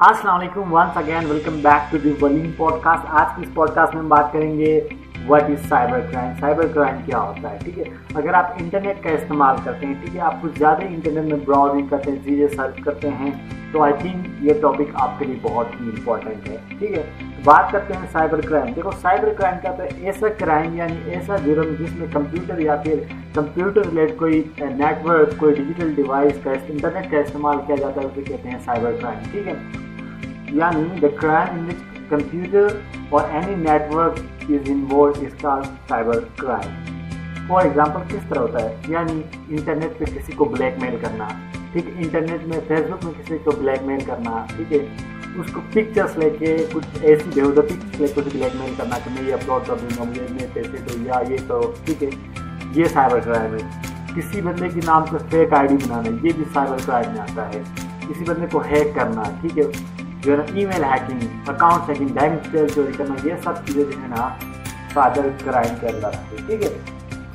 السلام علیکم once again welcome back to the William podcast آج کی اس پوڈ کاسٹ میں ہم بات کریں گے what is cyber crime cyber crime کیا ہوتا ہے، ٹھیک ہے؟ اگر آپ انٹرنیٹ کا استعمال کرتے ہیں، ٹھیک ہے؟ آپ کچھ زیادہ انٹرنیٹ میں براؤزنگ کرتے ہیں چیزیں سرچ کرتے ہیں، تو آئی تھنک یہ ٹاپک آپ کے لیے بہت ہی امپورٹنٹ ہے، ٹھیک ہے؟ بات کرتے ہیں سائبر کرائم دیکھو سائبر کرائم کیا ہوتا ہے ایسا کرائم یعنی ایسا جرم جس میں کمپیوٹر یا پھر کمپیوٹر ریلیٹ کوئی نیٹ ورک کوئی ڈیجیٹل ڈیوائس کا انٹرنیٹ کا استعمال کیا جاتا ہے، اسے کہتے ہیں سائبر کرائم ٹھیک ہے؟ یعنی the crime in which computer اور any network is involved اس کا سائبر کرائم فار ایگزامپل کس طرح ہوتا ہے یعنی انٹرنیٹ پہ کسی کو بلیک میل کرنا ٹھیک ہے انٹرنیٹ میں فیس بک میں کسی کو بلیک میل کرنا ٹھیک ہے اس کو پکچرس لے کے کچھ ایسی بےحدہ پکچرس لے کے بلیک میل کرنا کہ میں یہ اپلوڈ کر دوں گا مجھے اتنے پیسے دو یا یہ کرو ٹھیک ہے یہ سائبر کرائم ہے کسی بندے کے نام سے فیک آئی ڈی بنانا یہ بھی سائبر کرائم میں آتا ہے کسی بندے کو ہیک کرنا ٹھیک ہے جو ہے نا email hacking account hacking bank detail چوری کرنا یہ سب چیزیں جو ہے نا سائبر کرائم کے اندر آتی ہے ٹھیک ہے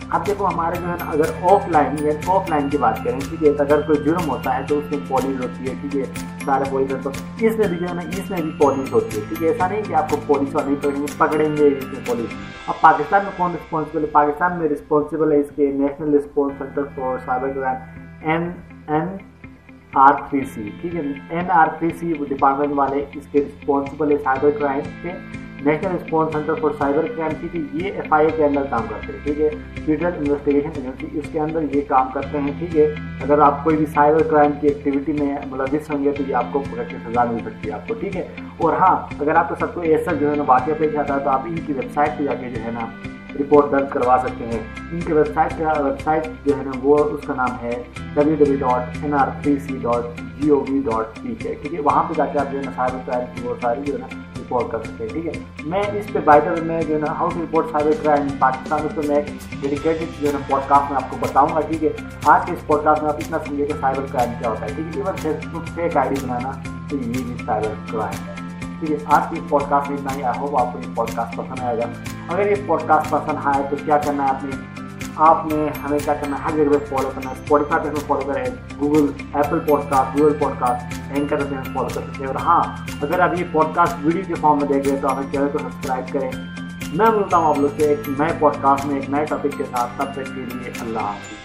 اب دیکھو ہمارے جو ہے نا اگر آف لائن یا آف لائن کی بات کریں ٹھیک ہے اگر کوئی جرم ہوتا ہے تو اس میں پولیس ہوتی ہے ٹھیک ہے سارے پولیس اس میں بھی جو ہے نا اس میں بھی پولیس ہوتی ہے ٹھیک ہے ایسا نہیں کہ آپ کو پولیس والے پکڑیں گے پکڑیں گے اس میں پولیس اب پاکستان میں کون رسپانسبل ہے پاکستان میں رسپانسبل ہے اس کے national response centre for cyber crime N N R three C ٹھیک ہے N R three C department والے اس کے رسپانسبل ہے سائبر کرائم کے. National response centre for cyber crime ٹھیک ہے یہ ایف آئی اے کے اندر کام کرتے ہیں، ٹھیک ہے؟ فیڈرل انویسٹیگیشن ایجنسی اس کے اندر یہ کام کرتے ہیں، ٹھیک ہے؟ اگر آپ کوئی بھی سائبر کرائم کی ایکٹیویٹی میں مطلب ملوث ہوں گے تو یہ آپ کو پکڑ کے سزا مل سکتی ہے آپ کو، ٹھیک ہے؟ اور ہاں اگر آپ کو سب کو ایسا جو ہے نا واقعہ پیش آتا ہے تو آپ ان کی ویب سائٹ پہ جا کے جو ہے نا رپورٹ درج کروا سکتے ہیں۔ ان کی ویب سائٹ کا ویب سائٹ جو ہے نا وہ اس کا نام ہے W W dot N R three C dot G O V dot P K ٹھیک ہے؟ وہاں پہ جا کے آپ جو ہے نا سائبر کرائم کی وہ ساری جو ہے نا رپورٹ کر سکتے ہیں۔ ٹھیک ہے؟ میں اس پہ بائٹر میں جو ہے نا how to report cyber crime Pakistan اس پہ میں ڈیڈیکیٹڈ جو ہے نا پوڈ کاسٹ میں آپ کو بتاؤں گا۔ ٹھیک ہے؟ آج کے اس پوڈ کاسٹ میں آپ اتنا سمجھے کہ سائبر کرائم کیا ہوتا ہے۔ ٹھیک ہے؟ Even Facebook fake I D بنانا تو یہ بھی سائبر کرائم ہے۔ ٹھیک آج کی پوڈ کاسٹ میں اتنا ہی۔ آئی ہوپ آپ کو یہ پوڈ کاسٹ پسند آئے گا۔ اگر یہ پوڈ کاسٹ پسند آئے تو کیا کرنا ہے آپ نے آپ نے ہمیں کیا کرنا ہے؟ ہر جگہ پہ فالو کرنا ہے۔ اسپوٹیفائی پہ ہمیں فالو کریں۔ Google Apple podcast Google podcast Anchor پہ ہمیں فالو کر سکتے ہیں۔ اور ہاں اگر آپ یہ پوڈ کاسٹ ویڈیو کے فارم میں دیکھ رہے تو ہمیں چینل کو سبسکرائب کریں۔ میں بولتا ہوں آپ لوگ سے، ایک نئے پوڈ کاسٹ میں، ایک نئے ٹاپک کے ساتھ۔ تب تک کے لیے اللہ حافظ۔